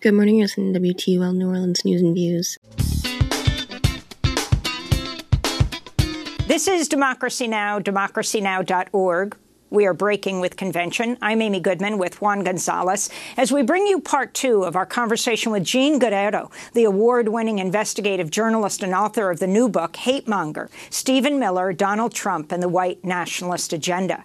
Good morning, you're listening to WTUL New Orleans News and Views. This is Democracy Now!, democracynow.org. We are breaking with convention. I'm Amy Goodman with Juan Gonzalez as we bring you part two of our conversation with Jean Guerrero, the award-winning investigative journalist and author of the new book, Hate Monger, Stephen Miller, Donald Trump, and the White Nationalist Agenda.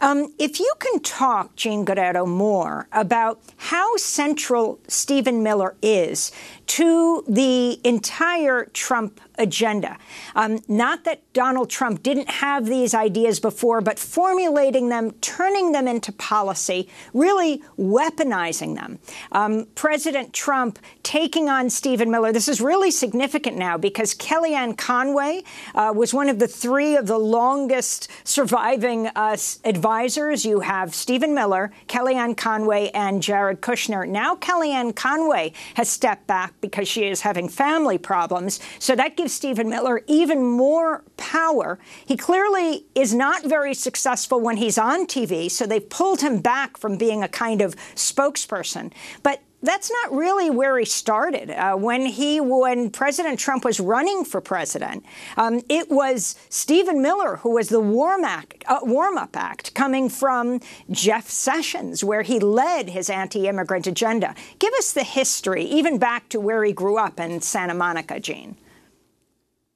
Um, if you can talk, Jean Guerrero, more about how central Stephen Miller is to the entire Trump agenda. Um, not that Donald Trump didn't have these ideas before, but formulating them, turning them into policy, really weaponizing them. Um, President Trump taking on Stephen Miller. This is really significant now because Kellyanne Conway uh, was one of the three of the longest surviving uh, advisors. You have Stephen Miller, Kellyanne Conway, and Jared Kushner. Now Kellyanne Conway has stepped back because she is having family problems. So that gives Stephen Miller even more power. He clearly is not very successful when he's on TV, so they've pulled him back from being a kind of spokesperson. But that's not really where he started. Uh, when he, when President Trump was running for president, um, it was Stephen Miller who was the warm act, uh, warm-up act coming from Jeff Sessions, where he led his anti-immigrant agenda. Give us the history, even back to where he grew up in Santa Monica, Jean.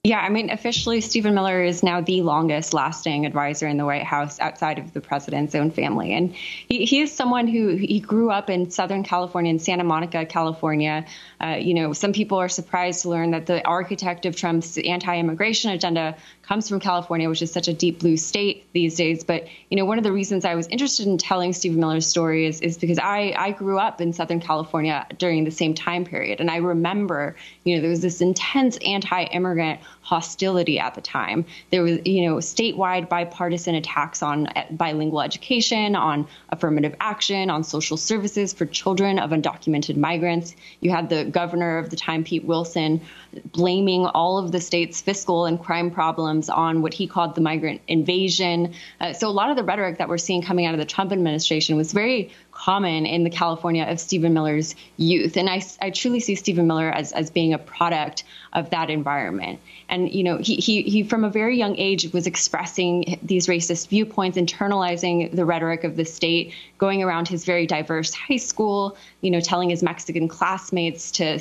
Yeah, I mean, officially, Stephen Miller is now the longest lasting advisor in the White House outside of the president's own family. And he, he is someone who he grew up in Southern California, in Santa Monica, California. Uh, you know, some people are surprised to learn that the architect of Trump's anti immigration agenda comes from California, which is such a deep blue state these days. But you know, one of the reasons I was interested in telling Stephen Miller's story is, is because I, I grew up in Southern California during the same time period, and I remember, you know, there was this intense anti-immigrant hostility at the time. There was, you know, statewide bipartisan attacks on bilingual education, on affirmative action, on social services for children of undocumented migrants. You had the governor of the time, Pete Wilson, blaming all of the state's fiscal and crime problems on what he called the migrant invasion. Uh, so a lot of the rhetoric that we're seeing coming out of the Trump administration was very common in the California of Stephen Miller's youth. And I, I truly see Stephen Miller as, as being a product of that environment. And, you know, he, he, he from a very young age was expressing these racist viewpoints, internalizing the rhetoric of the state, going around his very diverse high school, you know, telling his Mexican classmates to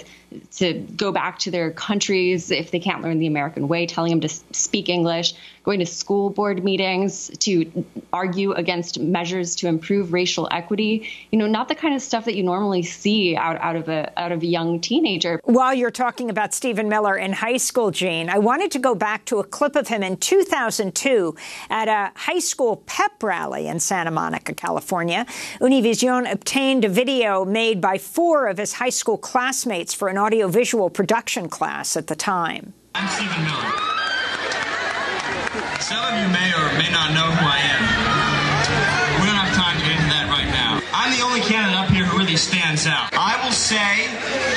to go back to their countries if they can't learn the American way, telling them to speak English, going to school board meetings to argue against measures to improve racial equity. You know, not the kind of stuff that you normally see out, out of a out of a young teenager. While you're talking about Stephen Miller in high school, Jean, I wanted to go back to a clip of him in 2002 at a high school pep rally in Santa Monica, California. Univision obtained a video made by four of his high school classmates for an audiovisual production class at the time. I'm Stephen Miller. Some of you may or may not know who I am. We don't have time to get into that right now. I'm the only candidate up here who really stands out. I will say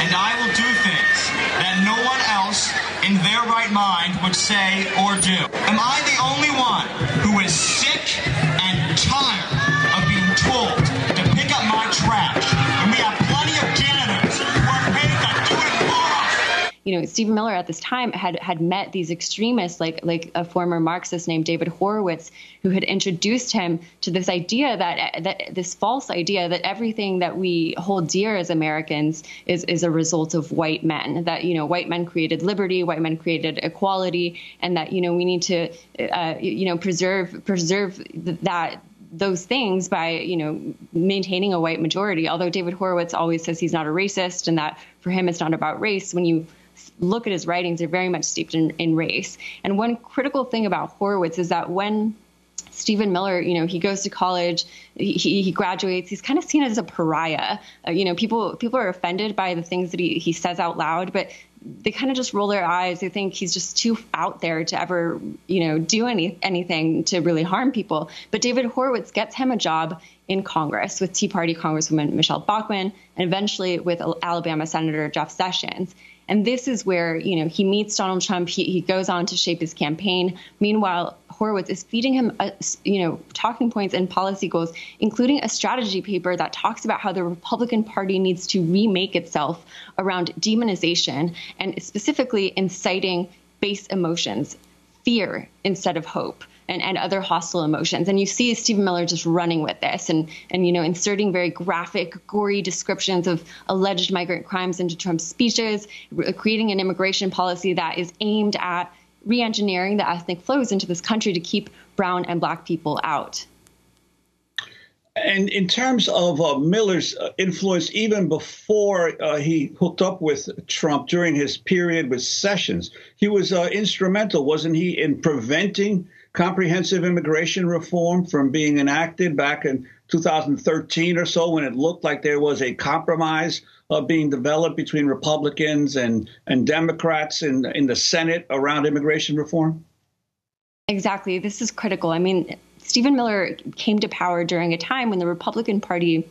and I will do things that no one else in their right mind would say or do. Am I the only one who is sick You know, Stephen Miller at this time had had met these extremists, like like a former Marxist named David Horowitz, who had introduced him to this idea that that this false idea that everything that we hold dear as Americans is is a result of white men. That you know, white men created liberty, white men created equality, and that you know we need to uh, you know preserve preserve that those things by you know maintaining a white majority although david horowitz always says he's not a racist and that for him it's not about race when you look at his writings they're very much steeped in, in race and one critical thing about horowitz is that when Stephen Miller, you know, he goes to college, he, he graduates. He's kind of seen as a pariah. Uh, you know, people people are offended by the things that he, he says out loud, but they kind of just roll their eyes. They think he's just too out there to ever, you know, do any anything to really harm people. But David Horowitz gets him a job in Congress with Tea Party Congresswoman Michele Bachmann and eventually with Alabama Senator Jeff Sessions. And this is where, you know, he meets Donald Trump. He, he goes on to shape his campaign. Meanwhile, Horowitz is feeding him, uh, a, you know, talking points and policy goals, including a strategy paper that talks about how the Republican Party needs to remake itself around demonization and specifically inciting base emotions, fear instead of hope and, and other hostile emotions. And you see Stephen Miller just running with this and, and, you know, inserting very graphic, gory descriptions of alleged migrant crimes into Trump's speeches, creating an immigration policy that is aimed at re-engineering the ethnic flows into this country to keep brown and black people out. And in terms of uh, Miller's uh, influence, even before uh, he hooked up with Trump during his period with Sessions, he was uh, instrumental, wasn't he, in preventing comprehensive immigration reform from being enacted back in 2013 or so when it looked like there was a compromise uh, being developed between Republicans and, and Democrats in, in the Senate around immigration reform? Exactly. This is critical. I mean, Stephen Miller came to power during a time when the Republican Party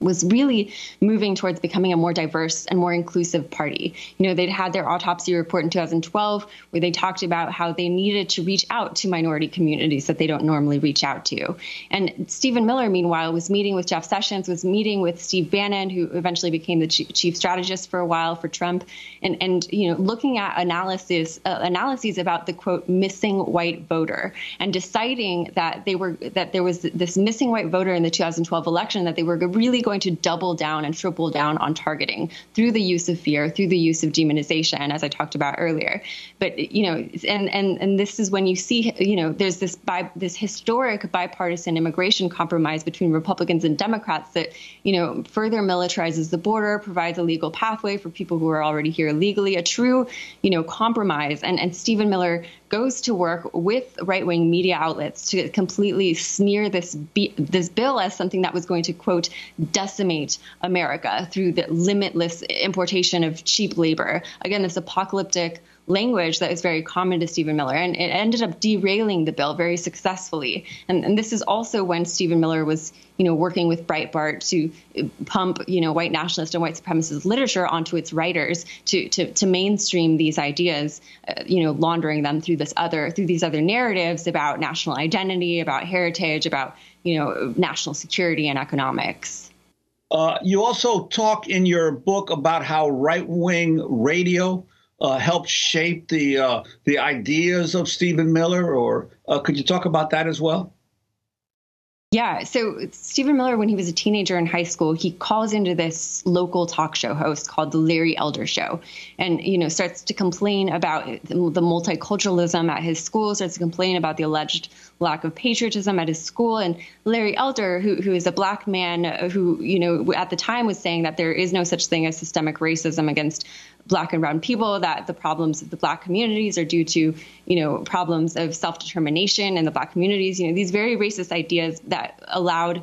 was really moving towards becoming a more diverse and more inclusive party. You know, they'd had their autopsy report in 2012 where they talked about how they needed to reach out to minority communities that they don't normally reach out to. And Stephen Miller, meanwhile, was meeting with Jeff Sessions, was meeting with Steve Bannon, who eventually became the chief strategist for a while for Trump, and and you know, looking at analysis uh, analyses about the quote missing white voter and deciding that they were that there was this missing white voter in the 2012 election that they were really going to double down and triple down on targeting through the use of fear, through the use of demonization, as I talked about earlier. But you know, and and and this is when you see, you know, there's this bi- this historic bipartisan immigration compromise between Republicans and Democrats that you know further militarizes the border, provides a legal pathway for people who are already here legally, a true, you know, compromise. And and Stephen Miller goes to work with right wing media outlets to completely smear this be- this bill as something that was going to quote decimate America through the limitless importation of cheap labor. Again, this apocalyptic language that is very common to Stephen Miller, and it ended up derailing the bill very successfully. And, and, this is also when Stephen Miller was, you know, working with Breitbart to pump, you know, white nationalist and white supremacist literature onto its writers to to, to mainstream these ideas, uh, you know, laundering them through this other through these other narratives about national identity, about heritage, about you know, national security and economics. Uh, you also talk in your book about how right wing radio uh, helped shape the uh, the ideas of Stephen Miller, or uh, could you talk about that as well? Yeah. So Stephen Miller, when he was a teenager in high school, he calls into this local talk show host called the Larry Elder Show, and you know starts to complain about the multiculturalism at his school, starts to complain about the alleged lack of patriotism at his school. And Larry Elder, who who is a black man uh, who you know at the time was saying that there is no such thing as systemic racism against black and brown people that the problems of the black communities are due to you know problems of self-determination in the black communities you know these very racist ideas that allowed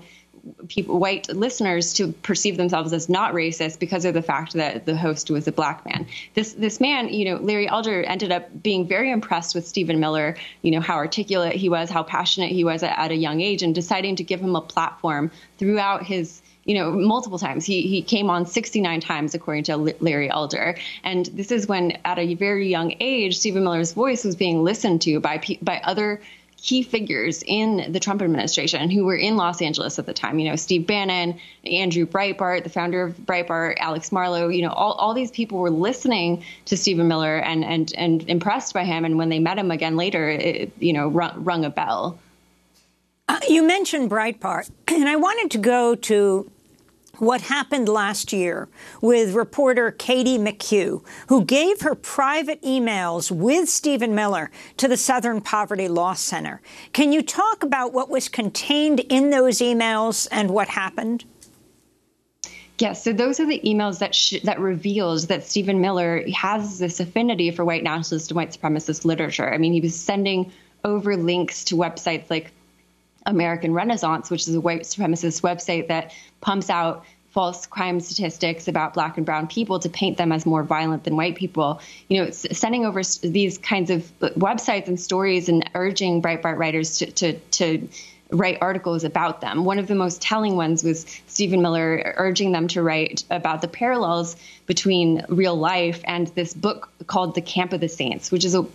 people white listeners to perceive themselves as not racist because of the fact that the host was a black man this this man you know Larry Elder ended up being very impressed with Stephen Miller you know how articulate he was how passionate he was at, at a young age and deciding to give him a platform throughout his you know, multiple times. He he came on 69 times, according to Larry Elder. And this is when, at a very young age, Stephen Miller's voice was being listened to by by other key figures in the Trump administration who were in Los Angeles at the time. You know, Steve Bannon, Andrew Breitbart, the founder of Breitbart, Alex Marlow. You know, all, all these people were listening to Stephen Miller and and and impressed by him. And when they met him again later, it, you know, rung, rung a bell. Uh, you mentioned Breitbart, and I wanted to go to what happened last year with reporter Katie McHugh, who gave her private emails with Stephen Miller to the Southern Poverty Law Center. Can you talk about what was contained in those emails and what happened? Yes, so those are the emails that sh- that reveals that Stephen Miller has this affinity for white nationalist and white supremacist literature. I mean, he was sending over links to websites like American Renaissance, which is a white supremacist website that pumps out false crime statistics about black and brown people to paint them as more violent than white people. You know, sending over these kinds of uh, websites and stories and urging Breitbart writers to, to, to write articles about them. One of the most telling ones was Stephen Miller urging them to write about the parallels between real life and this book called The Camp of the Saints, which is a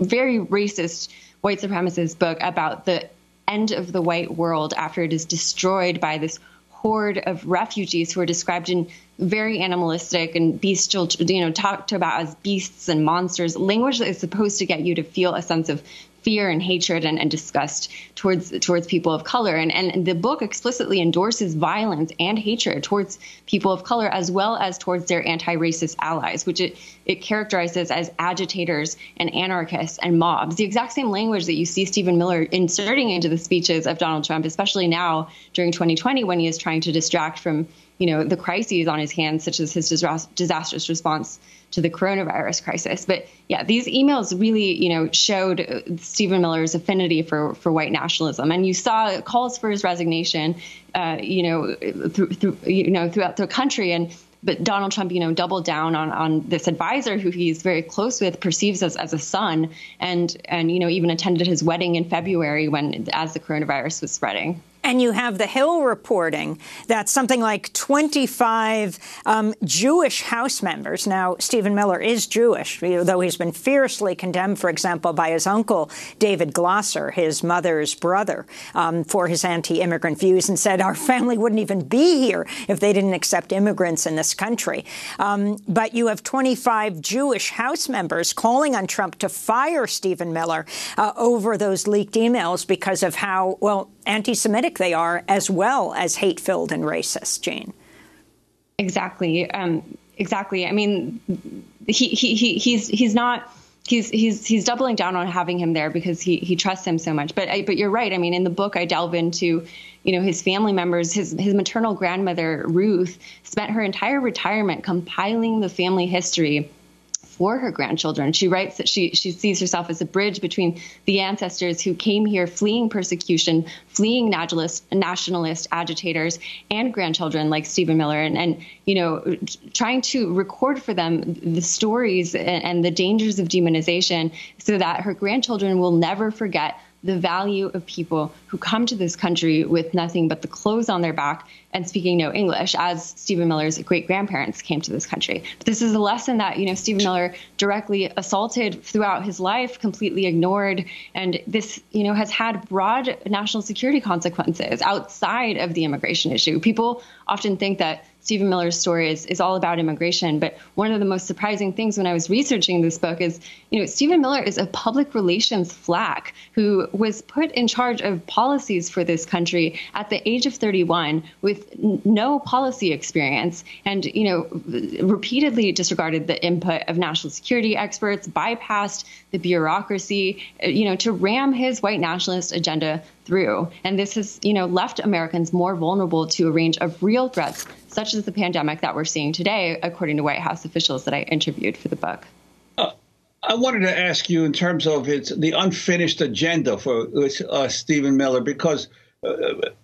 very racist white supremacist book about the end of the white world after it is destroyed by this horde of refugees who are described in very animalistic and bestial, you know, talked about as beasts and monsters, language that is supposed to get you to feel a sense of fear and hatred and, and disgust towards towards people of color. And, and the book explicitly endorses violence and hatred towards people of color as well as towards their anti-racist allies, which it, it characterizes as agitators and anarchists and mobs. The exact same language that you see Stephen Miller inserting into the speeches of Donald Trump, especially now during 2020 when he is trying to distract from you know the crises on his hands, such as his disastrous response to the coronavirus crisis. But yeah, these emails really, you know, showed uh, Stephen Miller's affinity for for white nationalism, and you saw calls for his resignation, uh, you know, through, through you know throughout the country and. But Donald Trump, you know, doubled down on, on this advisor who he's very close with, perceives as, as a son, and and you know even attended his wedding in February when as the coronavirus was spreading. And you have the Hill reporting that something like 25 um, Jewish House members. Now, Stephen Miller is Jewish, though he's been fiercely condemned, for example, by his uncle, David Glosser, his mother's brother, um, for his anti immigrant views, and said our family wouldn't even be here if they didn't accept immigrants in this country. Um, but you have 25 Jewish House members calling on Trump to fire Stephen Miller uh, over those leaked emails because of how, well, anti Semitic they are, as well as hate filled and racist, Jane. Exactly. Um, exactly. I mean, he, he, he, he's, he's not. He's he's he's doubling down on having him there because he he trusts him so much. But I, but you're right. I mean, in the book, I delve into you know his family members. His his maternal grandmother Ruth spent her entire retirement compiling the family history for her grandchildren. She writes that she, she sees herself as a bridge between the ancestors who came here fleeing persecution, fleeing nationalist, nationalist agitators, and grandchildren like Stephen Miller, and, and you know, trying to record for them the stories and, and the dangers of demonization so that her grandchildren will never forget the value of people who come to this country with nothing but the clothes on their back and speaking no English, as Stephen Miller's great grandparents came to this country. But this is a lesson that, you know, Stephen Miller directly assaulted throughout his life, completely ignored. And this, you know, has had broad national security consequences outside of the immigration issue. People often think that Stephen Miller's story is, is all about immigration. But one of the most surprising things when I was researching this book is, you know, Stephen Miller is a public relations flack who was put in charge of policies for this country at the age of 31 with no policy experience and, you know, repeatedly disregarded the input of national security experts, bypassed the bureaucracy, you know, to ram his white nationalist agenda through. And this has, you know, left Americans more vulnerable to a range of real threats, such as the pandemic that we're seeing today, according to White House officials that I interviewed for the book. I wanted to ask you in terms of its the unfinished agenda for uh, Stephen Miller, because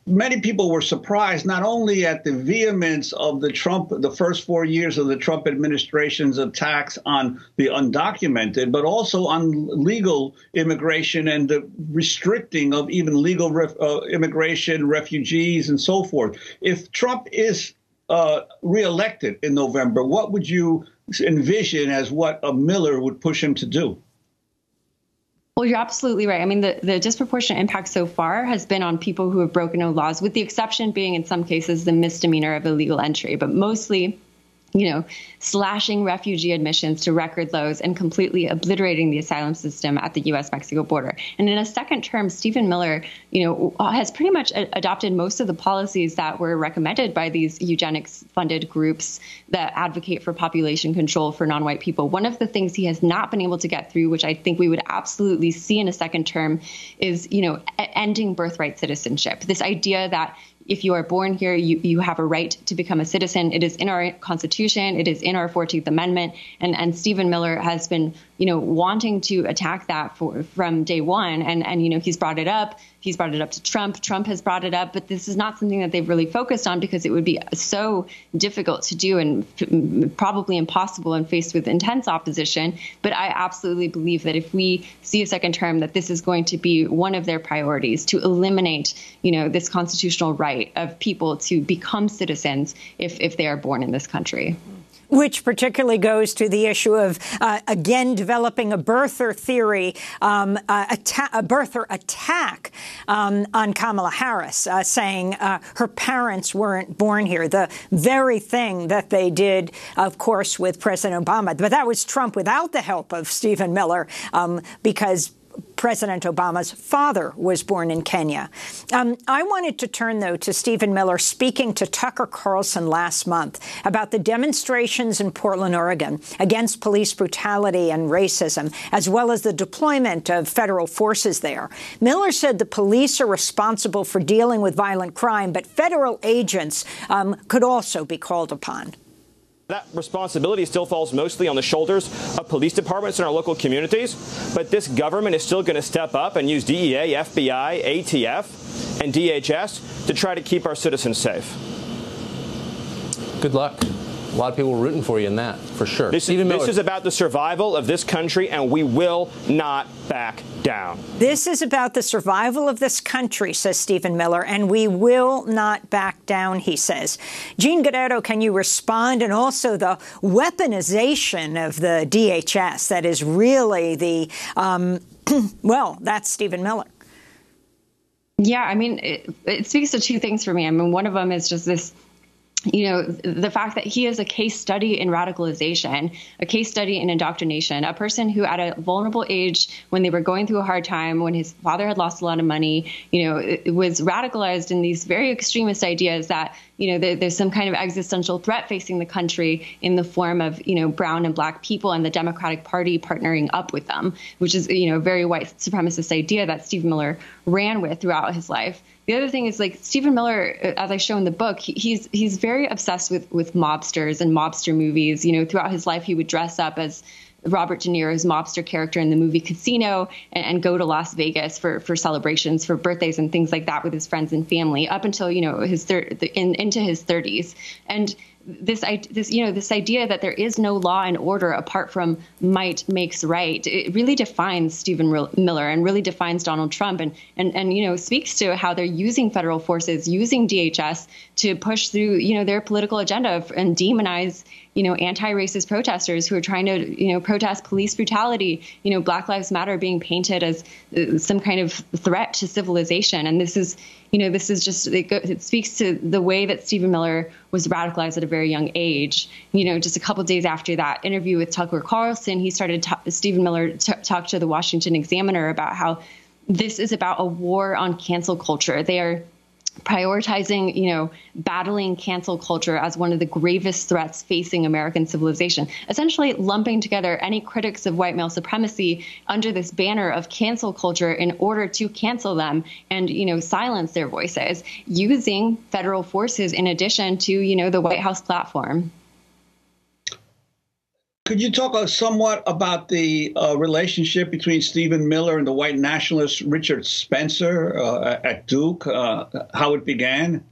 many people were surprised not only at the vehemence of the Trump, the first four years of the Trump administration's attacks on the undocumented, but also on legal immigration and the restricting of even legal ref, uh, immigration, refugees, and so forth. If Trump is uh, reelected in November, what would you envision as what a Miller would push him to do? Well, you're absolutely right. I mean, the, the disproportionate impact so far has been on people who have broken no laws, with the exception being, in some cases, the misdemeanor of illegal entry, but mostly you know, slashing refugee admissions to record lows and completely obliterating the asylum system at the U.S. Mexico border. And in a second term, Stephen Miller, you know, has pretty much adopted most of the policies that were recommended by these eugenics funded groups that advocate for population control for non white people. One of the things he has not been able to get through, which I think we would absolutely see in a second term, is, you know, ending birthright citizenship. This idea that if you are born here, you, you have a right to become a citizen. It is in our Constitution. It is in our 14th Amendment. And, and Stephen Miller has been you know, wanting to attack that for, from day one. And, and, you know, he's brought it up. He's brought it up to Trump. Trump has brought it up, but this is not something that they've really focused on because it would be so difficult to do and probably impossible and faced with intense opposition. But I absolutely believe that if we see a second term, that this is going to be one of their priorities to eliminate, you know, this constitutional right of people to become citizens if, if they are born in this country which particularly goes to the issue of, uh, again, developing a birther theory, um, uh, a birther attack um, on Kamala Harris, uh, saying uh, her parents weren't born here. The very thing that they did, of course, with President Obama. But that was Trump without the help of Stephen Miller, um, because President Obama's father was born in Kenya. Um, I wanted to turn, though, to Stephen Miller speaking to Tucker Carlson last month about the demonstrations in Portland, Oregon against police brutality and racism, as well as the deployment of federal forces there. Miller said the police are responsible for dealing with violent crime, but federal agents um, could also be called upon. That responsibility still falls mostly on the shoulders of police departments in our local communities, but this government is still going to step up and use DEA, FBI, ATF, and DHS to try to keep our citizens safe. Good luck. A lot of people were rooting for you in that, for sure. This, is, this is about the survival of this country, and we will not back down. This is about the survival of this country, says Stephen Miller, and we will not back down, he says. Jean Guerrero, can you respond? And also the weaponization of the DHS that is really the, um, well, that's Stephen Miller. Yeah, I mean, it, it speaks to two things for me. I mean, one of them is just this you know, the fact that he is a case study in radicalization, a case study in indoctrination, a person who at a vulnerable age, when they were going through a hard time, when his father had lost a lot of money, you know, was radicalized in these very extremist ideas that, you know, there, there's some kind of existential threat facing the country in the form of, you know, brown and black people and the Democratic Party partnering up with them, which is, you know, a very white supremacist idea that Steve Miller ran with throughout his life. The other thing is like Stephen Miller, uh, as I show in the book, he, he's he's very obsessed with with mobsters and mobster movies. You know, throughout his life, he would dress up as Robert De Niro's mobster character in the movie Casino and, and, go to Las Vegas for, for celebrations, for birthdays and things like that with his friends and family up until, you know, his thir- in, into his 30s. And this this you know this idea that there is no law and order apart from might makes right it really defines Stephen Miller and really defines Donald Trump and and and you know speaks to how they're using federal forces using DHS to push through you know their political agenda and demonize you know anti-racist protesters who are trying to you know protest police brutality you know Black Lives Matter being painted as uh, some kind of threat to civilization and this is you know, this is just, it, speaks to the way that Stephen Miller was radicalized at a very young age. You know, just a couple days after that interview with Tucker Carlson, he started, to, Stephen Miller t- talked to the Washington Examiner about how this is about a war on cancel culture. They are prioritizing, you know, battling cancel culture as one of the gravest threats facing American civilization, essentially lumping together any critics of white male supremacy under this banner of cancel culture in order to cancel them and, you know, silence their voices using federal forces in addition to, you know, the White House platform. Could you talk uh, somewhat about the uh, relationship between Stephen Miller and the white nationalist Richard Spencer uh, at Duke, uh, how it began?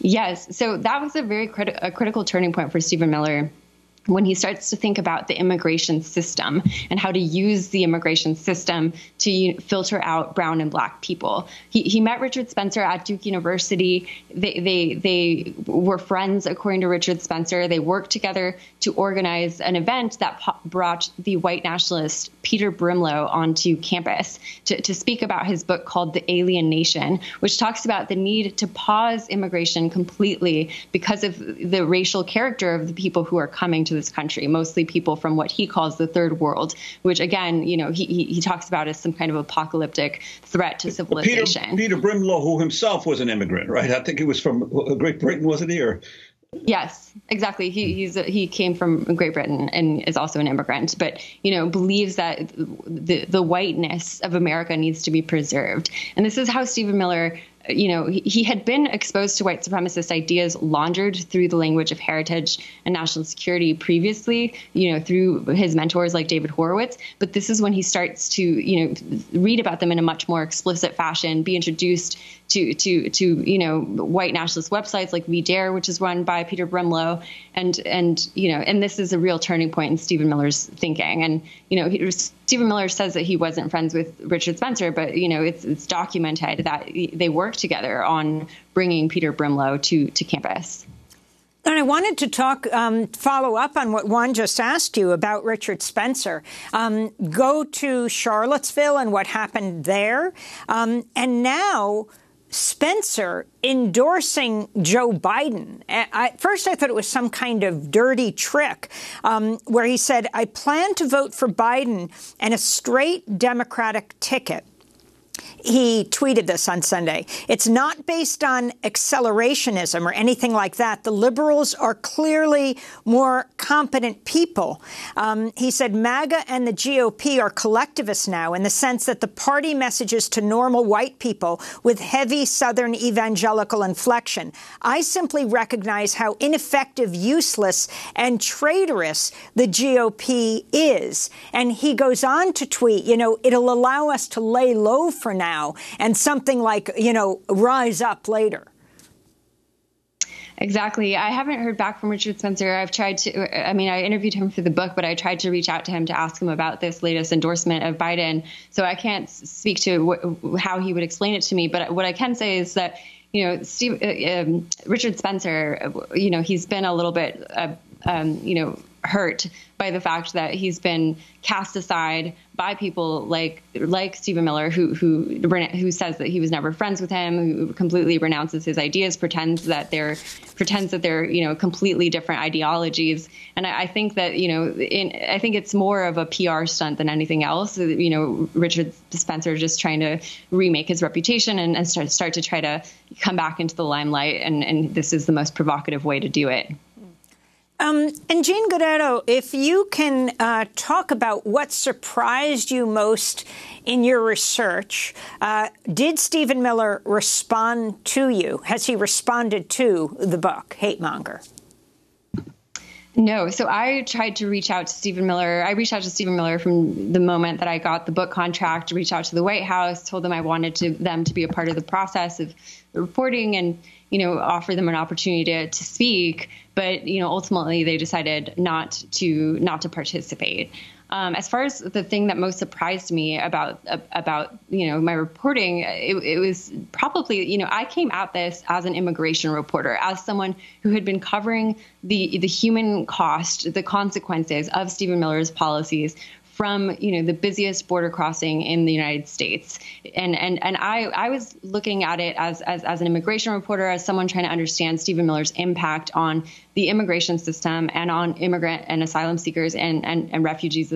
Yes. So that was a very criti- a critical turning point for Stephen Miller when he starts to think about the immigration system and how to use the immigration system to filter out brown and black people. He, he met Richard Spencer at Duke University. They, they, they were friends, according to Richard Spencer. They worked together to organize an event that brought the white nationalist Peter Brimelow onto campus to, to speak about his book called The Alien Nation, which talks about the need to pause immigration completely because of the racial character of the people who are coming to to this country, mostly people from what he calls the third world, which again, you know, he, he, he talks about as some kind of apocalyptic threat to civilization. Peter, Peter Brimelow, who himself was an immigrant, right? I think he was from Great Britain, wasn't he? Or Yes, exactly. He he's a, he came from Great Britain and is also an immigrant, but you know believes that the the whiteness of America needs to be preserved. And this is how Stephen Miller you know, he, had been exposed to white supremacist ideas laundered through the language of heritage and national security previously, you know, through his mentors like David Horowitz. But this is when he starts to, you know, read about them in a much more explicit fashion, be introduced to to to you know white nationalist websites like VDare, which is run by Peter Brimelow, and and you know, and this is a real turning point in Stephen Miller's thinking. And you know, he, Stephen Miller says that he wasn't friends with Richard Spencer, but you know, it's it's documented that they worked together on bringing Peter Brimelow to to campus. And I wanted to talk, um, follow up on what Juan just asked you about Richard Spencer. Um, go to Charlottesville and what happened there. Um, and now Spencer endorsing Joe Biden. At first, I thought it was some kind of dirty trick um, where he said, I plan to vote for Biden and a straight Democratic ticket. He tweeted this on Sunday. It's not based on accelerationism or anything like that. The liberals are clearly more competent people. Um, he said MAGA and the GOP are collectivists now in the sense that the party messages to normal white people with heavy Southern evangelical inflection. I simply recognize how ineffective, useless, and traitorous the GOP is. And he goes on to tweet, you know, it'll allow us to lay low for now now and something like, you know, rise up later. Exactly. I haven't heard back from Richard Spencer. I've tried to, I mean, I interviewed him for the book, but I tried to reach out to him to ask him about this latest endorsement of Biden. So I can't speak to wh- how he would explain it to me. But what I can say is that, you know, Steve, uh, um, Richard Spencer, you know, he's been a little bit, uh, um, you know, hurt by the fact that he's been cast aside by people like like Stephen Miller, who who who says that he was never friends with him, who completely renounces his ideas, pretends that they're pretends that they're you know completely different ideologies. And I, I think that you know in, I think it's more of a PR stunt than anything else. You know, Richard Spencer just trying to remake his reputation and, and start start to try to come back into the limelight, and, and this is the most provocative way to do it. Um, and Jean Guerrero, if you can uh, talk about what surprised you most in your research, uh, did Stephen Miller respond to you? Has he responded to the book, Hate Monger? No. So I tried to reach out to Stephen Miller. I reached out to Stephen Miller from the moment that I got the book contract, reached out to the White House, told them I wanted to, them to be a part of the process of the reporting and, you know, offer them an opportunity to, to speak but you know ultimately they decided not to not to participate. Um, as far as the thing that most surprised me about about you know my reporting, it, it, was probably you know I came at this as an immigration reporter, as someone who had been covering the the human cost, the consequences of Stephen Miller's policies from you know the busiest border crossing in the United States, and and and I I was looking at it as as, as an immigration reporter, as someone trying to understand Stephen Miller's impact on the immigration system and on immigrant and asylum seekers and and, and refugees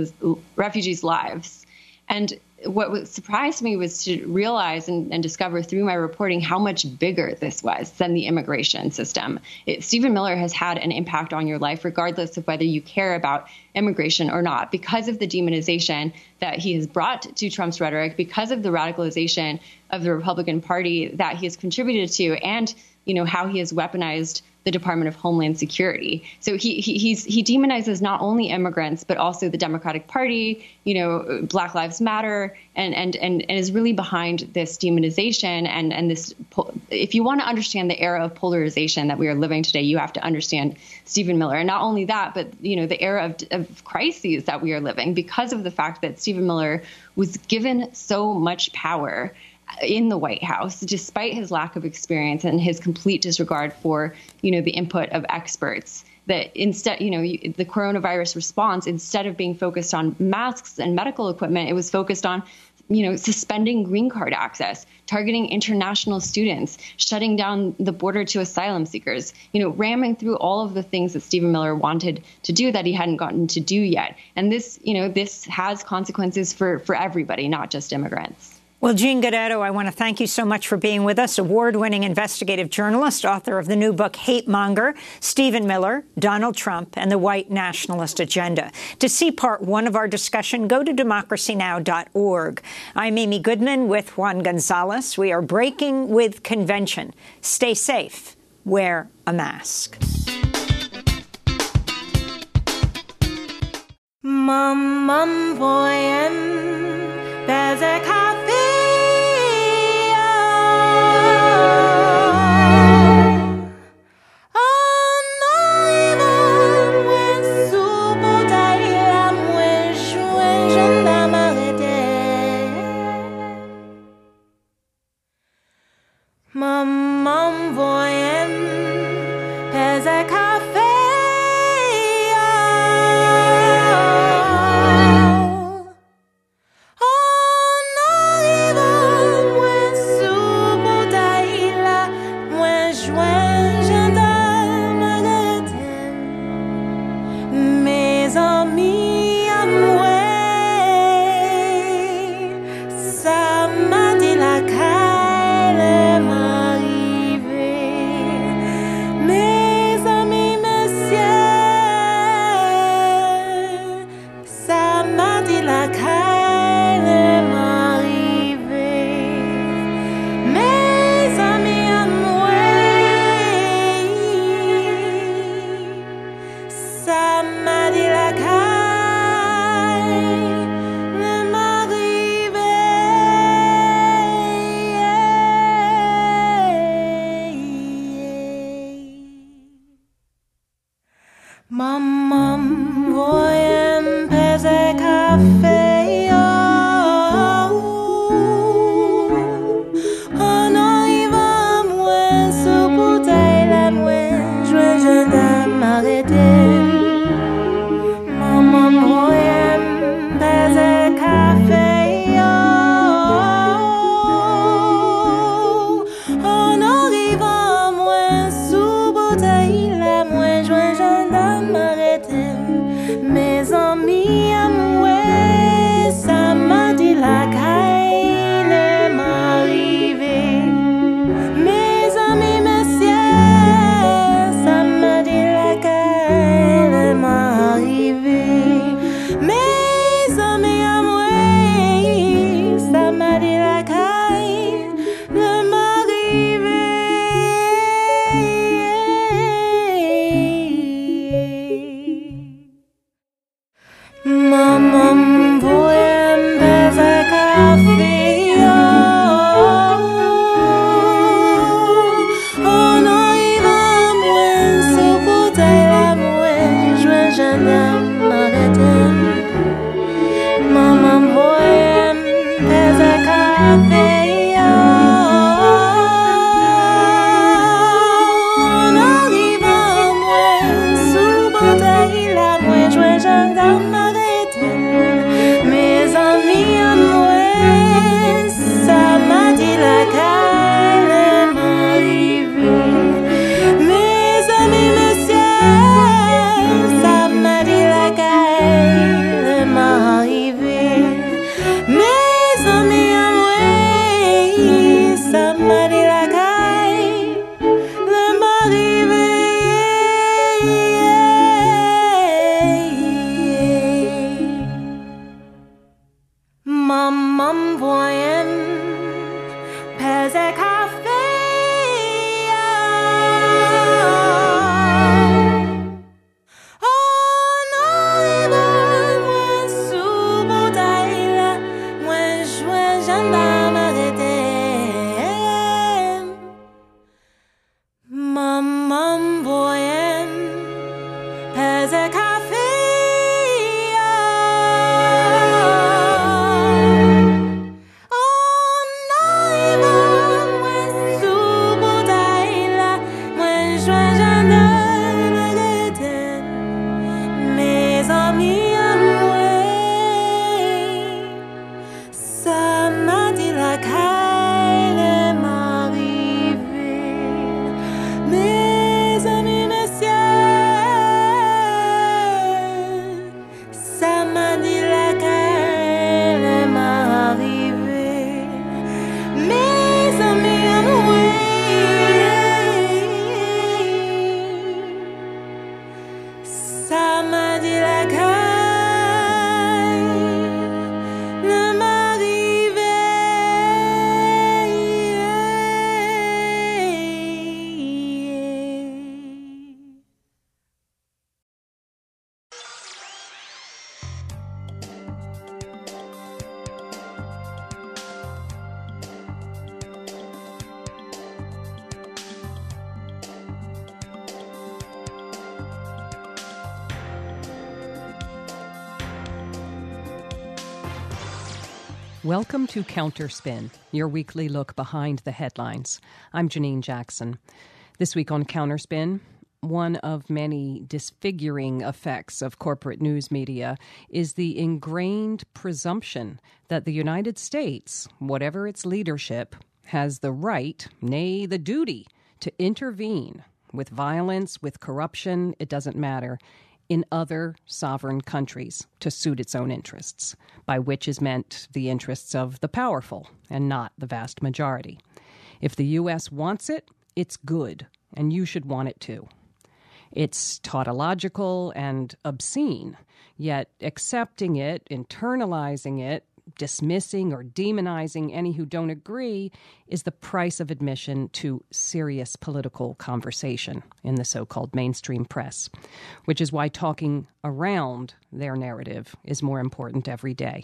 refugees lives, and what surprised me was to realize and, and, discover through my reporting how much bigger this was than the immigration system. It, Stephen Miller has had an impact on your life, regardless of whether you care about immigration or not, because of the demonization that he has brought to Trump's rhetoric, because of the radicalization of the Republican Party that he has contributed to, and you know how he has weaponized the Department of Homeland Security. So he, he he demonizes not only immigrants but also the Democratic Party, you know, Black Lives Matter, and and and, and is really behind this demonization and and this. If you want to understand the era of polarization that we are living today, you have to understand Stephen Miller, and not only that, but you know the era of, of crises that we are living because of the fact that Stephen Miller was given so much power in the White House, despite his lack of experience and his complete disregard for, you know, the input of experts. That instead, you know, the coronavirus response, instead of being focused on masks and medical equipment, it was focused on, you know, suspending green card access, targeting international students, shutting down the border to asylum seekers, you know, ramming through all of the things that Stephen Miller wanted to do that he hadn't gotten to do yet. And this, you know, this has consequences for for everybody, not just immigrants. Well, Jean Guerrero, I want to thank you so much for being with us. Award winning investigative journalist, author of the new book, Hate Monger Stephen Miller, Donald Trump, and the White Nationalist Agenda. To see part one of our discussion, go to democracynow.org. I'm Amy Goodman with Juan Gonzalez. We are breaking with convention. Stay safe, wear a mask. Mum, mum, there's a like how Welcome to Counterspin, your weekly look behind the headlines. I'm Janine Jackson. This week on Counterspin, one of many disfiguring effects of corporate news media is the ingrained presumption that the United States, whatever its leadership, has the right, nay, the duty, to intervene with violence, with corruption, it doesn't matter, in other sovereign countries to suit its own interests, by which is meant the interests of the powerful and not the vast majority. If the U.S. wants it, it's good, and you should want it too. It's tautological and obscene, yet accepting it, internalizing it, dismissing or demonizing any who don't agree is the price of admission to serious political conversation in the so called mainstream press, which is why talking around their narrative is more important every day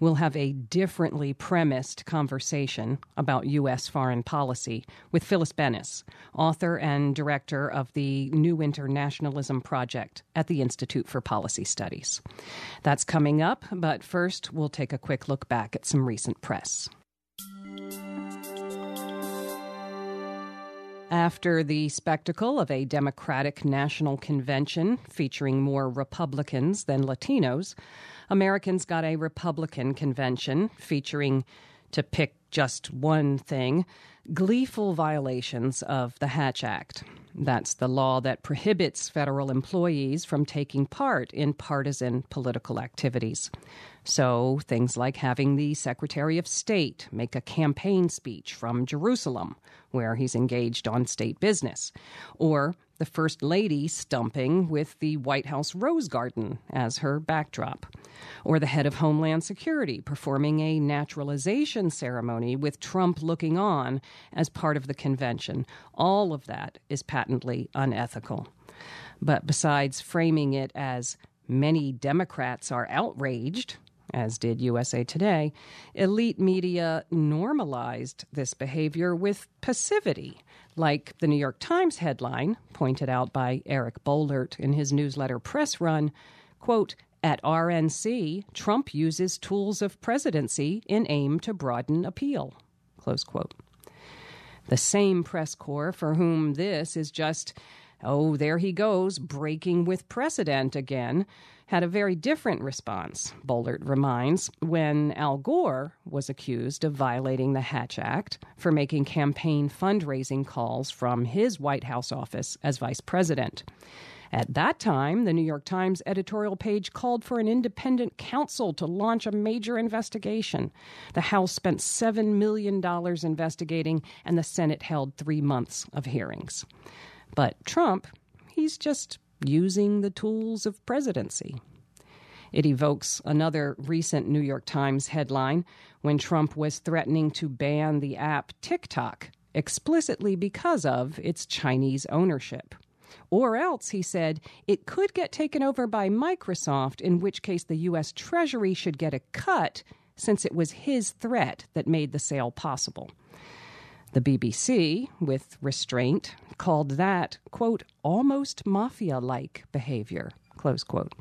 we'll have a differently premised conversation about U.S. foreign policy with Phyllis Bennis, author and director of the New Internationalism Project at the Institute for Policy Studies. That's coming up, but first we'll take a quick look back at some recent press. After the spectacle of a Democratic National Convention featuring more Republicans than Latinos, Americans got a Republican convention featuring, to pick just one thing, gleeful violations of the Hatch Act. That's the law that prohibits federal employees from taking part in partisan political activities. So, things like having the Secretary of State make a campaign speech from Jerusalem, where he's engaged on state business, or the First Lady stumping with the White House Rose Garden as her backdrop, or the head of Homeland Security performing a naturalization ceremony with Trump looking on as part of the convention. All of that is patently unethical. But besides framing it as many Democrats are outraged, as did USA Today, elite media normalized this behavior with passivity like the New York Times headline, pointed out by Eric Boehlert in his newsletter Press Run, quote, at RNC, Trump uses tools of presidency in aim to broaden appeal. Close quote. The same press corps for whom this is just, oh, there he goes, breaking with precedent again, had a very different response, Boehlert reminds, when Al Gore was accused of violating the Hatch Act for making campaign fundraising calls from his White House office as vice president. At that time, the New York Times editorial page called for an independent counsel to launch a major investigation. The House spent $7 million investigating, and the Senate held three months of hearings. But Trump, he's just using the tools of presidency. It evokes another recent New York Times headline when Trump was threatening to ban the app TikTok explicitly because of its Chinese ownership. Or else, he said, it could get taken over by Microsoft, in which case the U.S. Treasury should get a cut since it was his threat that made the sale possible. The BBC, with restraint, called that, quote, almost mafia like behavior, close quote.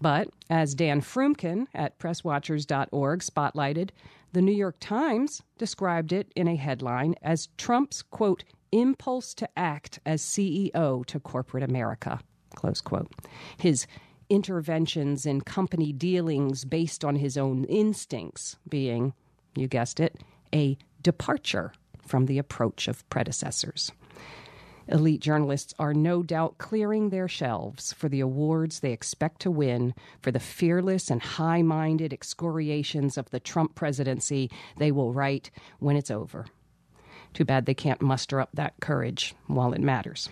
But as Dan Froomkin at presswatchers.org spotlighted, the New York Times described it in a headline as Trump's, quote, impulse to act as CEO to corporate America, close quote. His interventions in company dealings based on his own instincts being, you guessed it, a departure from the approach of predecessors. Elite journalists are no doubt clearing their shelves for the awards they expect to win for the fearless and high minded excoriations of the Trump presidency they will write when it's over. Too bad they can't muster up that courage while it matters.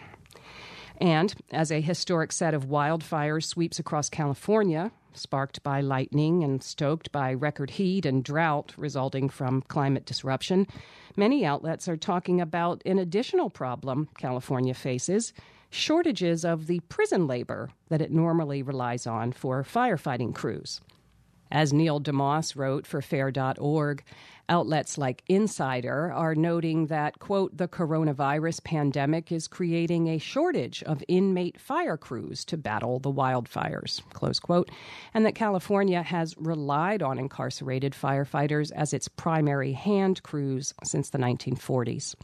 And as a historic set of wildfires sweeps across California, sparked by lightning and stoked by record heat and drought resulting from climate disruption, many outlets are talking about an additional problem California faces shortages of the prison labor that it normally relies on for firefighting crews. As Neil deMause wrote for Fair.org, Outlets like Insider are noting that, quote, the coronavirus pandemic is creating a shortage of inmate fire crews to battle the wildfires, close quote, and that California has relied on incarcerated firefighters as its primary hand crews since the 1940s.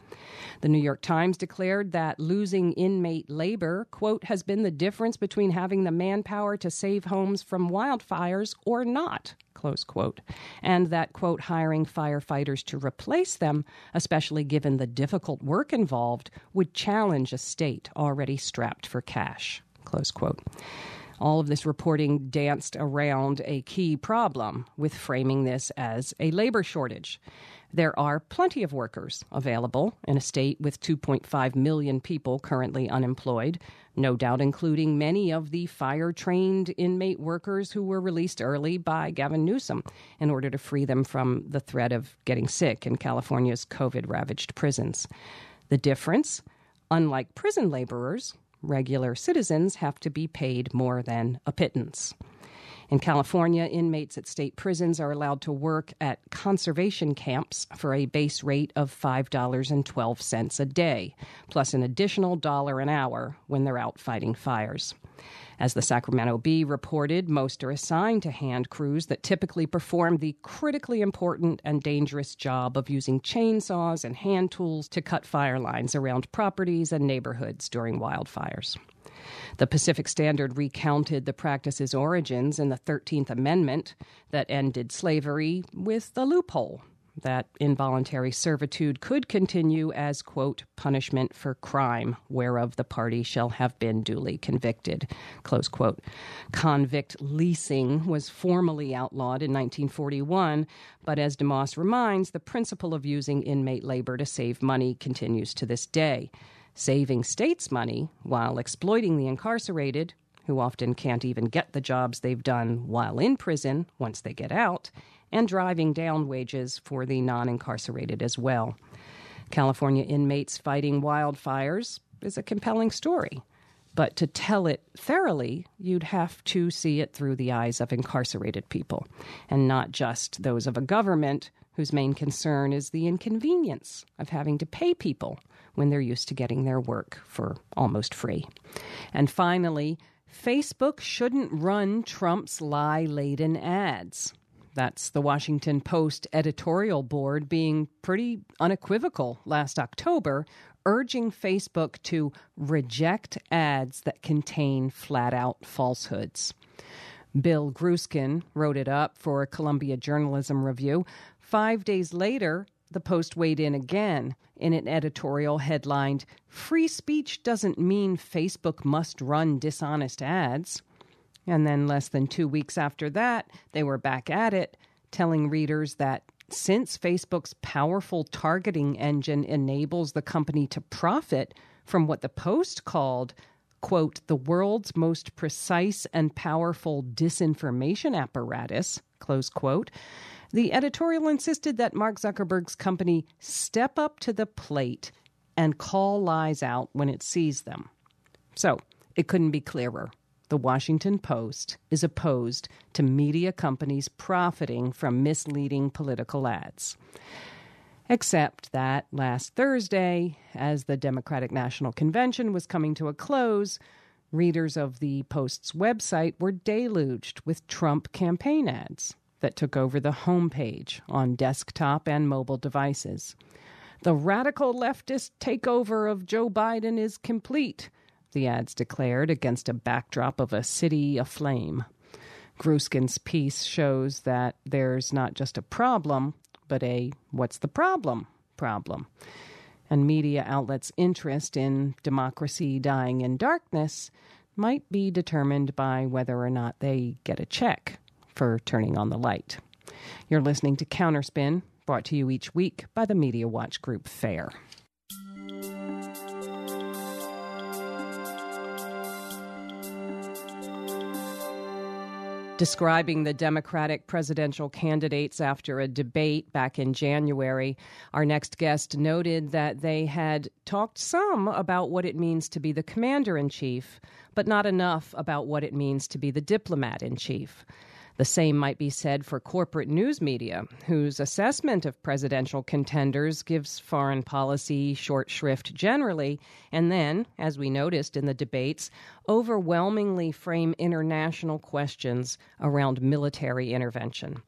The New York Times declared that losing inmate labor, quote, has been the difference between having the manpower to save homes from wildfires or not, close quote, and that, quote, hiring firefighters to replace them, especially given the difficult work involved, would challenge a state already strapped for cash, close quote. All of this reporting danced around a key problem with framing this as a labor shortage. There are plenty of workers available in a state with 2.5 million people currently unemployed, no doubt including many of the fire trained inmate workers who were released early by Gavin Newsom in order to free them from the threat of getting sick in California's COVID ravaged prisons. The difference? Unlike prison laborers, regular citizens have to be paid more than a pittance. In California, inmates at state prisons are allowed to work at conservation camps for a base rate of $5.12 a day, plus an additional dollar an hour when they're out fighting fires. As the Sacramento Bee reported, most are assigned to hand crews that typically perform the critically important and dangerous job of using chainsaws and hand tools to cut fire lines around properties and neighborhoods during wildfires. The Pacific Standard recounted the practice's origins in the 13th Amendment that ended slavery with the loophole that involuntary servitude could continue as, quote, punishment for crime whereof the party shall have been duly convicted, close quote. Convict leasing was formally outlawed in 1941, but as deMause reminds, the principle of using inmate labor to save money continues to this day saving states money while exploiting the incarcerated, who often can't even get the jobs they've done while in prison once they get out, and driving down wages for the non incarcerated as well. California inmates fighting wildfires is a compelling story. But to tell it thoroughly, you'd have to see it through the eyes of incarcerated people, and not just those of a government whose main concern is the inconvenience of having to pay people when they're used to getting their work for almost free. And finally, Facebook shouldn't run Trump's lie laden ads. That's the Washington Post editorial board being pretty unequivocal last October, urging Facebook to reject ads that contain flat out falsehoods. Bill Grueskin wrote it up for Columbia Journalism Review. Five days later, the Post weighed in again in an editorial headlined Free Speech Doesn't Mean Facebook Must Run Dishonest Ads. And then, less than two weeks after that, they were back at it, telling readers that since Facebook's powerful targeting engine enables the company to profit from what the Post called, quote, the world's most precise and powerful disinformation apparatus, close quote, the editorial insisted that Mark Zuckerberg's company step up to the plate and call lies out when it sees them. So, it couldn't be clearer. The Washington Post is opposed to media companies profiting from misleading political ads. Except that last Thursday, as the Democratic National Convention was coming to a close, readers of the Post's website were deluged with Trump campaign ads that took over the homepage on desktop and mobile devices. The radical leftist takeover of Joe Biden is complete, the ads declared against a backdrop of a city aflame. Grueskin's piece shows that there's not just a problem, but a what's the problem problem. And media outlets' interest in democracy dying in darkness might be determined by whether or not they get a check for turning on the light. You're listening to Counterspin, brought to you each week by the Media Watch Group FAIR. Describing the Democratic presidential candidates after a debate back in January, our next guest noted that they had talked some about what it means to be the commander in chief, but not enough about what it means to be the diplomat in chief. The same might be said for corporate news media, whose assessment of presidential contenders gives foreign policy short shrift generally, and then, as we noticed in the debates, overwhelmingly frame international questions around military intervention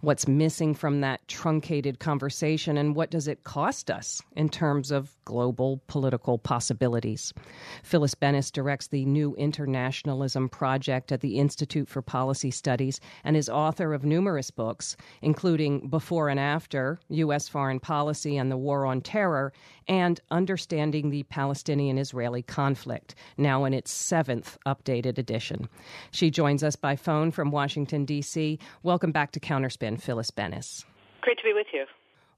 what's missing from that truncated conversation, and what does it cost us in terms of global political possibilities. Phyllis Bennis directs the New Internationalism Project at the Institute for Policy Studies and is author of numerous books, including Before and After U.S. Foreign Policy and the War on Terror and Understanding the Palestinian Israeli Conflict, now in its seventh updated edition. She joins us by phone from Washington, D.C. Welcome back to Counterspin. Phyllis Bennis. Great to be with you.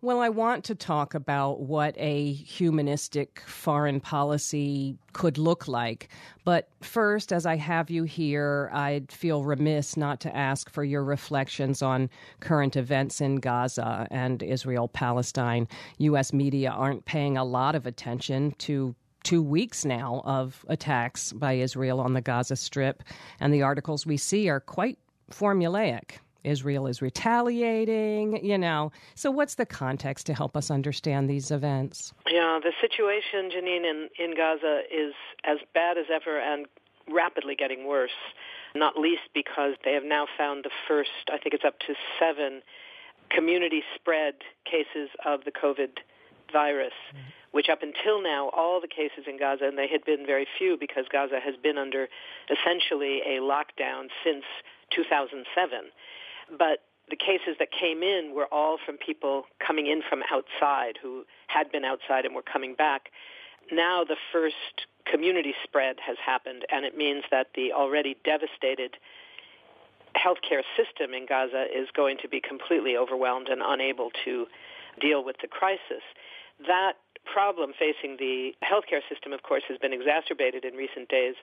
Well, I want to talk about what a humanistic foreign policy could look like. But first, as I have you here, I'd feel remiss not to ask for your reflections on current events in Gaza and Israel Palestine. U.S. media aren't paying a lot of attention to two weeks now of attacks by Israel on the Gaza Strip, and the articles we see are quite formulaic. Israel is retaliating, you know. So, what's the context to help us understand these events? Yeah, the situation, Janine, in, in Gaza is as bad as ever and rapidly getting worse, not least because they have now found the first, I think it's up to seven, community spread cases of the COVID virus. Mm-hmm. Which up until now, all the cases in Gaza, and they had been very few because Gaza has been under essentially a lockdown since 2007 but the cases that came in were all from people coming in from outside who had been outside and were coming back. Now the first community spread has happened, and it means that the already devastated healthcare system in Gaza is going to be completely overwhelmed and unable to deal with the crisis. That problem facing the healthcare system, of course, has been exacerbated in recent days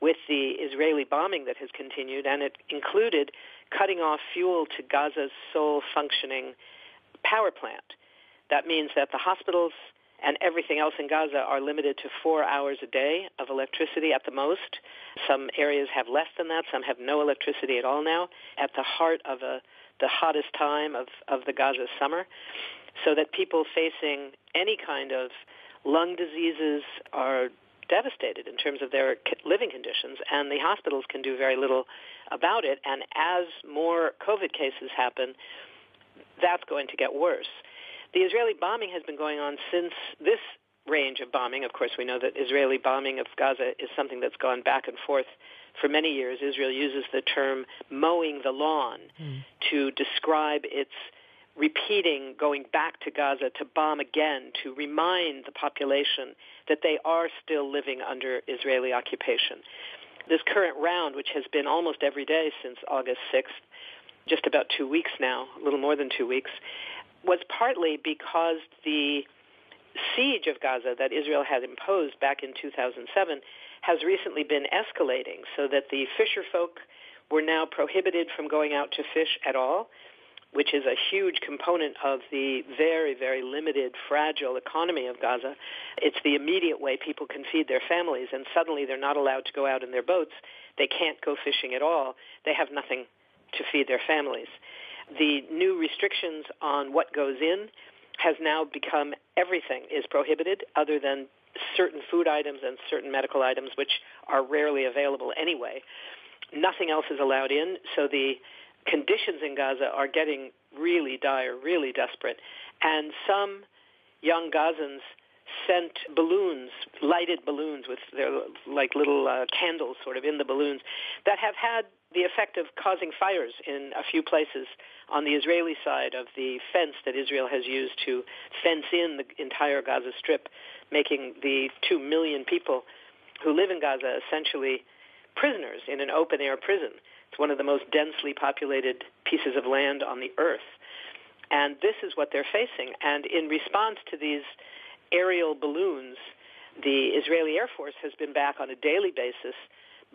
with the Israeli bombing that has continued, and it included cutting off fuel to Gaza's sole functioning power plant. That means that the hospitals and everything else in Gaza are limited to four hours a day of electricity at the most. Some areas have less than that. Some have no electricity at all now at the heart of a, the hottest time of, of the Gaza summer. So that people facing any kind of lung diseases are devastated in terms of their living conditions, and the hospitals can do very little about it. And as more COVID cases happen, that's going to get worse. The Israeli bombing has been going on since this range of bombing. Of course, we know that Israeli bombing of Gaza is something that's gone back and forth for many years. Israel uses the term mowing the lawn mm. to describe its repeating going back to Gaza to bomb again to remind the population that they are still living under Israeli occupation. This current round, which has been almost every day since August 6th, just about two weeks now, a little more than two weeks, was partly because the siege of Gaza that Israel had imposed back in 2007 has recently been escalating so that the fisher folk were now prohibited from going out to fish at all which is a huge component of the very, very limited, fragile economy of Gaza. It's the immediate way people can feed their families, and suddenly they're not allowed to go out in their boats. They can't go fishing at all. They have nothing to feed their families. The new restrictions on what goes in has now become everything is prohibited other than certain food items and certain medical items which are rarely available anyway. Nothing else is allowed in, so the conditions in Gaza are getting really dire, really desperate. And some young Gazans sent balloons, lighted balloons with their like little uh, candles sort of in the balloons that have had the effect of causing fires in a few places on the Israeli side of the fence that Israel has used to fence in the entire Gaza Strip, making the two million people who live in Gaza essentially prisoners in an open air prison. It's one of the most densely populated pieces of land on the earth. And this is what they're facing. And in response to these aerial balloons, the Israeli Air Force has been back on a daily basis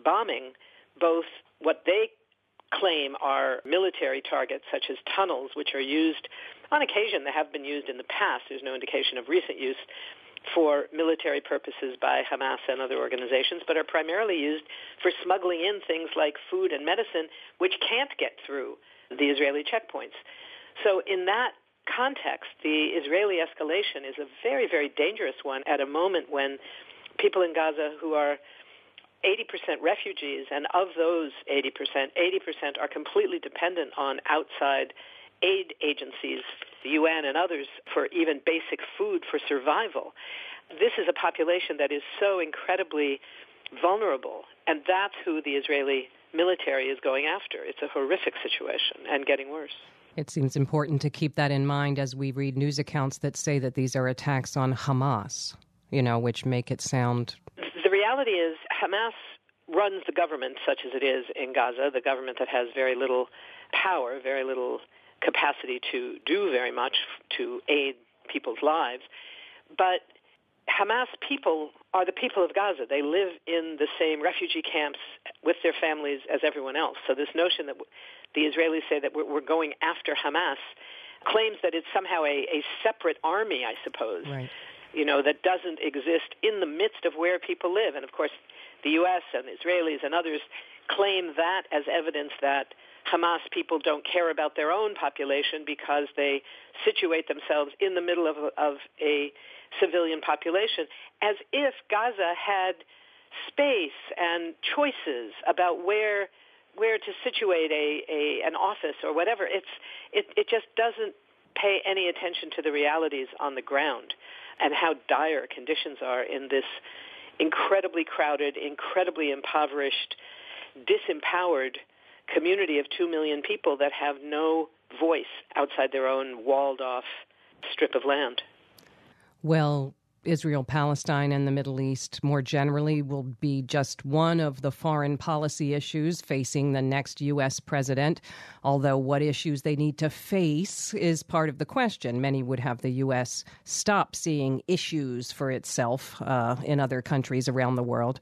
bombing both what they claim are military targets, such as tunnels, which are used on occasion. They have been used in the past. There's no indication of recent use for military purposes by Hamas and other organizations, but are primarily used for smuggling in things like food and medicine, which can't get through the Israeli checkpoints. So in that context, the Israeli escalation is a very, very dangerous one at a moment when people in Gaza who are 80% refugees, and of those 80%, 80% are completely dependent on outside aid agencies, the UN and others, for even basic food for survival. This is a population that is so incredibly vulnerable, and that's who the Israeli military is going after. It's a horrific situation and getting worse. It seems important to keep that in mind as we read news accounts that say that these are attacks on Hamas, you know, which make it sound. The reality is, Hamas runs the government such as it is in Gaza, the government that has very little power, very little capacity to do very much to aid people's lives. But Hamas people are the people of Gaza. They live in the same refugee camps with their families as everyone else. So this notion that the Israelis say that we're going after Hamas claims that it's somehow a, a separate army, I suppose, right. you know, that doesn't exist in the midst of where people live. And of course, the U.S. and the Israelis and others claim that as evidence that Hamas people don't care about their own population because they situate themselves in the middle of, of a civilian population, as if Gaza had space and choices about where where to situate a, a an office or whatever. It's it, it just doesn't pay any attention to the realities on the ground and how dire conditions are in this incredibly crowded, incredibly impoverished, disempowered community of two million people that have no voice outside their own walled off strip of land. Well, Israel, Palestine, and the Middle East more generally will be just one of the foreign policy issues facing the next U.S. president. Although what issues they need to face is part of the question. Many would have the U.S. stop seeing issues for itself uh, in other countries around the world.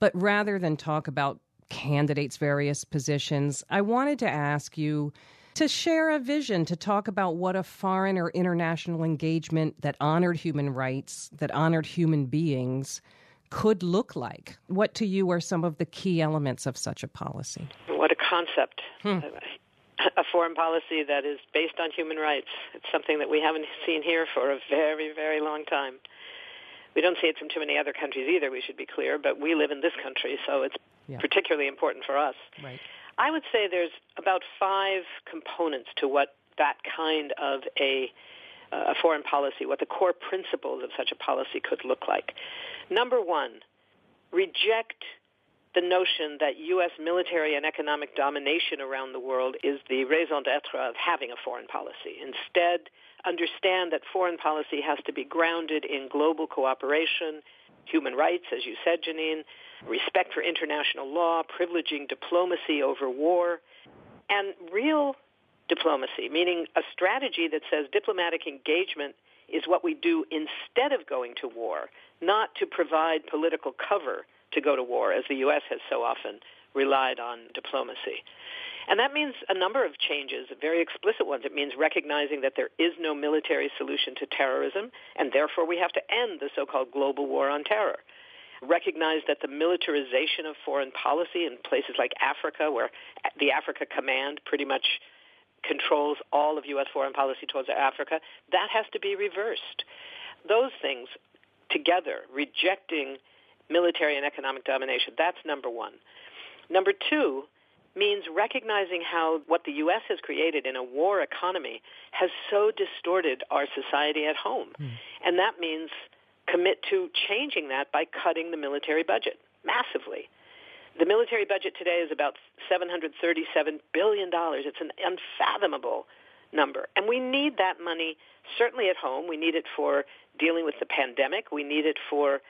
But rather than talk about candidates' various positions, I wanted to ask you to share a vision to talk about what a foreign or international engagement that honored human rights, that honored human beings, could look like. What to you are some of the key elements of such a policy? What a concept. Hmm. A foreign policy that is based on human rights. It's something that we haven't seen here for a very, very long time. We don't see it from too many other countries either, we should be clear, but we live in this country, so it's yeah. particularly important for us. Right. I would say there's about five components to what that kind of a, uh, a foreign policy, what the core principles of such a policy could look like. Number one, reject the notion that U.S. military and economic domination around the world is the raison d'etre of having a foreign policy. Instead, understand that foreign policy has to be grounded in global cooperation, human rights, as you said, Janine, respect for international law, privileging diplomacy over war, and real diplomacy, meaning a strategy that says diplomatic engagement is what we do instead of going to war, not to provide political cover to go to war, as the U.S. has so often relied on diplomacy. And that means a number of changes, very explicit ones. It means recognizing that there is no military solution to terrorism, and therefore we have to end the so-called global war on terror. Recognize that the militarization of foreign policy in places like Africa, where the Africa Command pretty much controls all of U.S. foreign policy towards Africa, that has to be reversed. Those things together, rejecting military and economic domination, that's number one. Number two, means recognizing how what the U.S. has created in a war economy has so distorted our society at home. Mm. And that means commit to changing that by cutting the military budget massively. The military budget today is about $737 billion. It's an unfathomable number. And we need that money certainly at home. We need it for dealing with the pandemic. We need it for,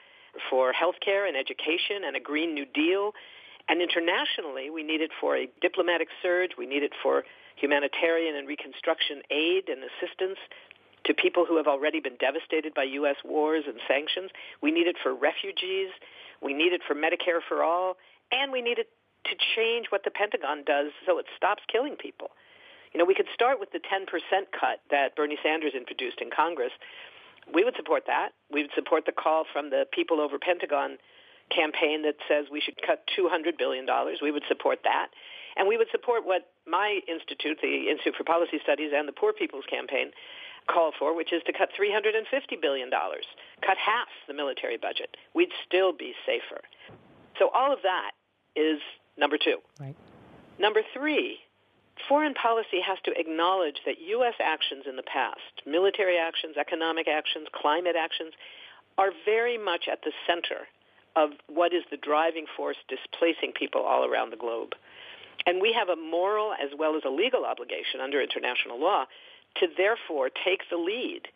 for health care and education and a Green New Deal. And internationally, we need it for a diplomatic surge. We need it for humanitarian and reconstruction aid and assistance to people who have already been devastated by U.S. wars and sanctions. We need it for refugees. We need it for Medicare for all. And we need it to change what the Pentagon does so it stops killing people. You know, we could start with the 10% cut that Bernie Sanders introduced in Congress We would support that. We would support the call from the People Over Pentagon campaign that says we should cut $200 billion. We would support that. And we would support what my institute, the Institute for Policy Studies, and the Poor People's Campaign call for, which is to cut $350 billion, cut half the military budget. We'd still be safer. So all of that is number two. Right. Number three, foreign policy has to acknowledge that U.S. actions in the past, military actions, economic actions, climate actions, are very much at the center of what is the driving force displacing people all around the globe. And we have a moral as well as a legal obligation under international law to therefore take the lead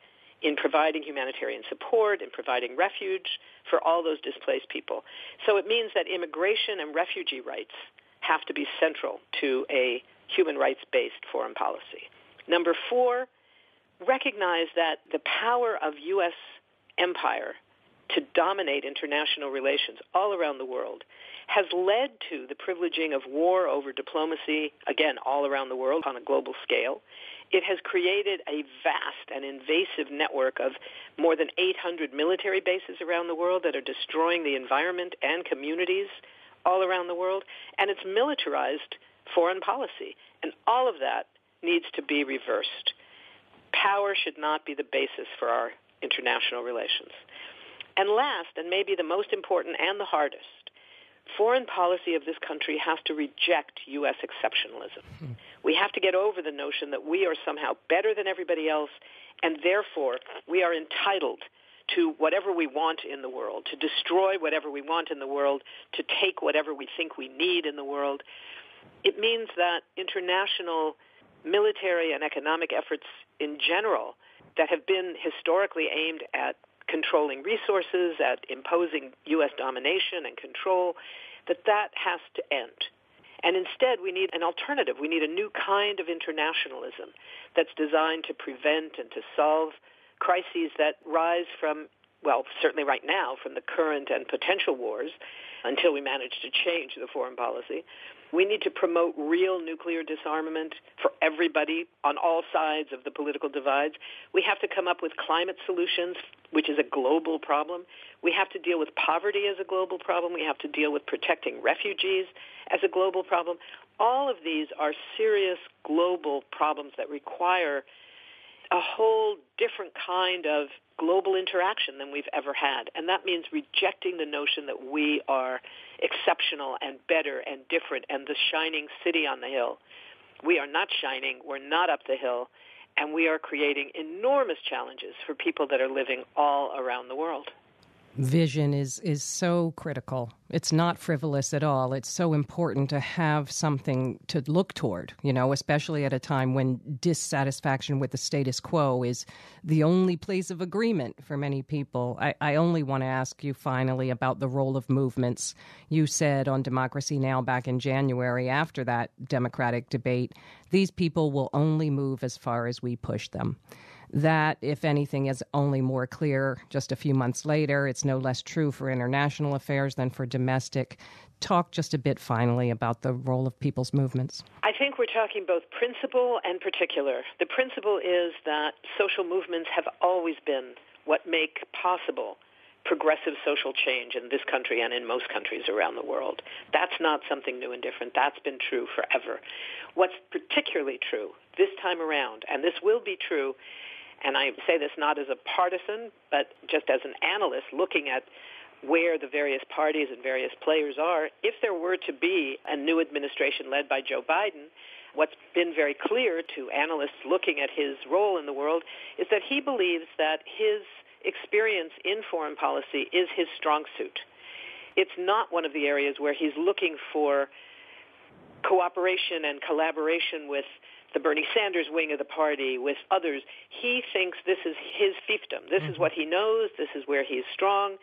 in providing humanitarian support and providing refuge for all those displaced people. So it means that immigration and refugee rights have to be central to a human rights-based foreign policy. Number four, recognize that the power of U.S. empire to dominate international relations all around the world has led to the privileging of war over diplomacy, again, all around the world on a global scale. It has created a vast and invasive network of more than 800 military bases around the world that are destroying the environment and communities all around the world. And it's militarized foreign policy. And all of that needs to be reversed. Power should not be the basis for our international relations. And last, and maybe the most important and the hardest, foreign policy of this country has to reject U.S. exceptionalism. We have to get over the notion that we are somehow better than everybody else, and therefore we are entitled to whatever we want in the world, to destroy whatever we want in the world, to take whatever we think we need in the world. It means that international military and economic efforts in general that have been historically aimed at controlling resources, at imposing U.S. domination and control, that that has to end. And instead, we need an alternative. We need a new kind of internationalism that's designed to prevent and to solve crises that rise from, well, certainly right now, from the current and potential wars until we manage to change the foreign policy. We need to promote real nuclear disarmament for everybody on all sides of the political divides. We have to come up with climate solutions, which is a global problem. We have to deal with poverty as a global problem. We have to deal with protecting refugees as a global problem. All of these are serious global problems that require a whole different kind of global interaction than we've ever had. And that means rejecting the notion that we are exceptional and better and different and the shining city on the hill. We are not shining. We're not up the hill. And we are creating enormous challenges for people that are living all around the world vision is is so critical. It's not frivolous at all. It's so important to have something to look toward, you know, especially at a time when dissatisfaction with the status quo is the only place of agreement for many people. I, I only want to ask you finally about the role of movements. You said on Democracy Now! back in January after that Democratic debate, these people will only move as far as we push them. That, if anything, is only more clear just a few months later. It's no less true for international affairs than for domestic. Talk just a bit finally about the role of people's movements. I think we're talking both principle and particular. The principle is that social movements have always been what make possible progressive social change in this country and in most countries around the world. That's not something new and different. That's been true forever. What's particularly true this time around, and this will be true and I say this not as a partisan, but just as an analyst looking at where the various parties and various players are. If there were to be a new administration led by Joe Biden, what's been very clear to analysts looking at his role in the world is that he believes that his experience in foreign policy is his strong suit. It's not one of the areas where he's looking for cooperation and collaboration with the Bernie Sanders wing of the party, with others. He thinks this is his fiefdom. This mm-hmm. is what he knows. This is where he's strong.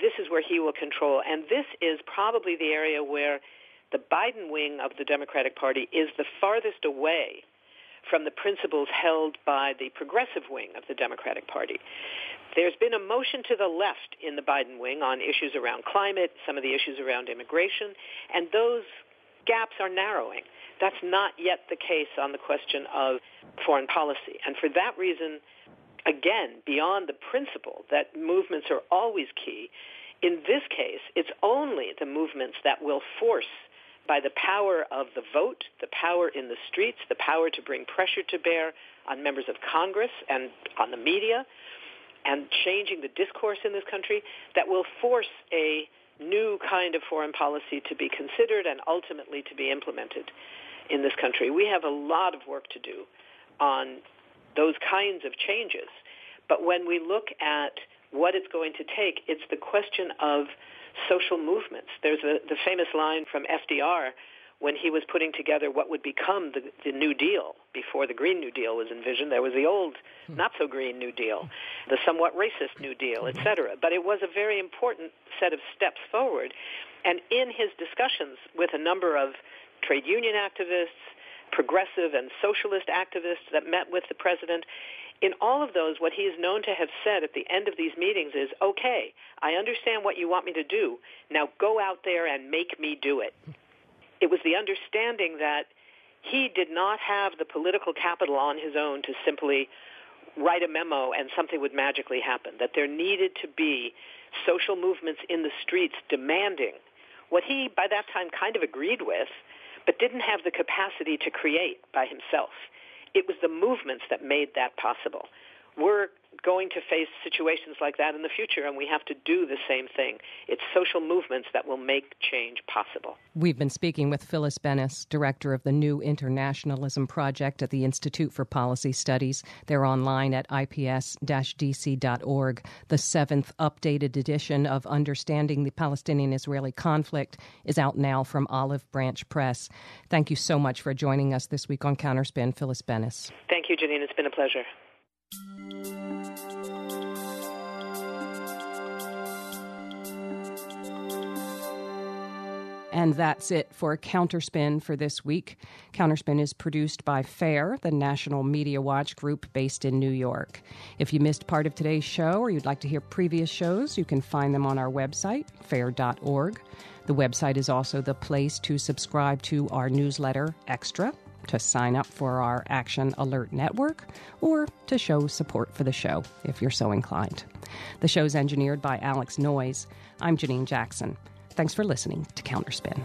This is where he will control. And this is probably the area where the Biden wing of the Democratic Party is the farthest away from the principles held by the progressive wing of the Democratic Party. There's been a motion to the left in the Biden wing on issues around climate, some of the issues around immigration, and those gaps are narrowing. That's not yet the case on the question of foreign policy. And for that reason, again, beyond the principle that movements are always key, in this case, it's only the movements that will force by the power of the vote, the power in the streets, the power to bring pressure to bear on members of Congress and on the media, and changing the discourse in this country that will force a new kind of foreign policy to be considered and ultimately to be implemented in this country. We have a lot of work to do on those kinds of changes. But when we look at what it's going to take, it's the question of social movements. There's a, the famous line from FDR when he was putting together what would become the, the New Deal before the Green New Deal was envisioned. There was the old, hmm. not so green New Deal, the somewhat racist New Deal, etc. Hmm. But it was a very important set of steps forward. And in his discussions with a number of trade union activists, progressive and socialist activists that met with the president, in all of those, what he is known to have said at the end of these meetings is, okay, I understand what you want me to do. Now go out there and make me do it. Hmm. It was the understanding that he did not have the political capital on his own to simply write a memo and something would magically happen, that there needed to be social movements in the streets demanding what he, by that time, kind of agreed with, but didn't have the capacity to create by himself. It was the movements that made that possible. We're going to face situations like that in the future, and we have to do the same thing. It's social movements that will make change possible. We've been speaking with Phyllis Bennis, director of the New Internationalism Project at the Institute for Policy Studies. They're online at ips dc.org. The seventh updated edition of Understanding the Palestinian Israeli Conflict is out now from Olive Branch Press. Thank you so much for joining us this week on Counterspin, Phyllis Bennis. Thank you, Janine. It's been a pleasure. And that's it for Counterspin for this week. Counterspin is produced by FAIR, the National Media Watch group based in New York. If you missed part of today's show or you'd like to hear previous shows, you can find them on our website, fair.org. The website is also the place to subscribe to our newsletter, Extra, to sign up for our Action Alert Network, or to show support for the show if you're so inclined. The show's engineered by Alex Noyes. I'm Janine Jackson. Thanks for listening to Counterspin.